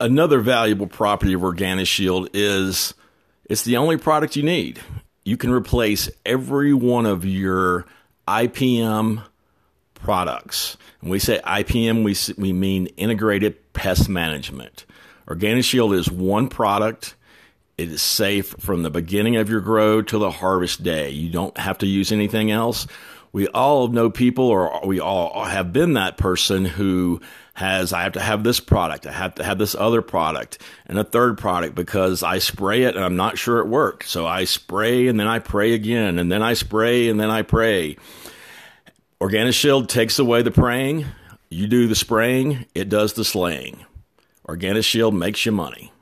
another valuable property of OrganiShield is it's the only product you need. You can replace every one of your IPM products. When we say IPM, we, we mean integrated pest management. OrganiShield is one product. It is safe from the beginning of your grow to the harvest day. You don't have to use anything else. We all know people, or we all have been that person who has, I have to have this product, I have to have this other product, and a third product because I spray it and I'm not sure it worked. So I spray and then I pray again, and then I spray and then I pray. OrganiShield takes away the praying. You do the spraying, it does the slaying. OrganiShield makes you money.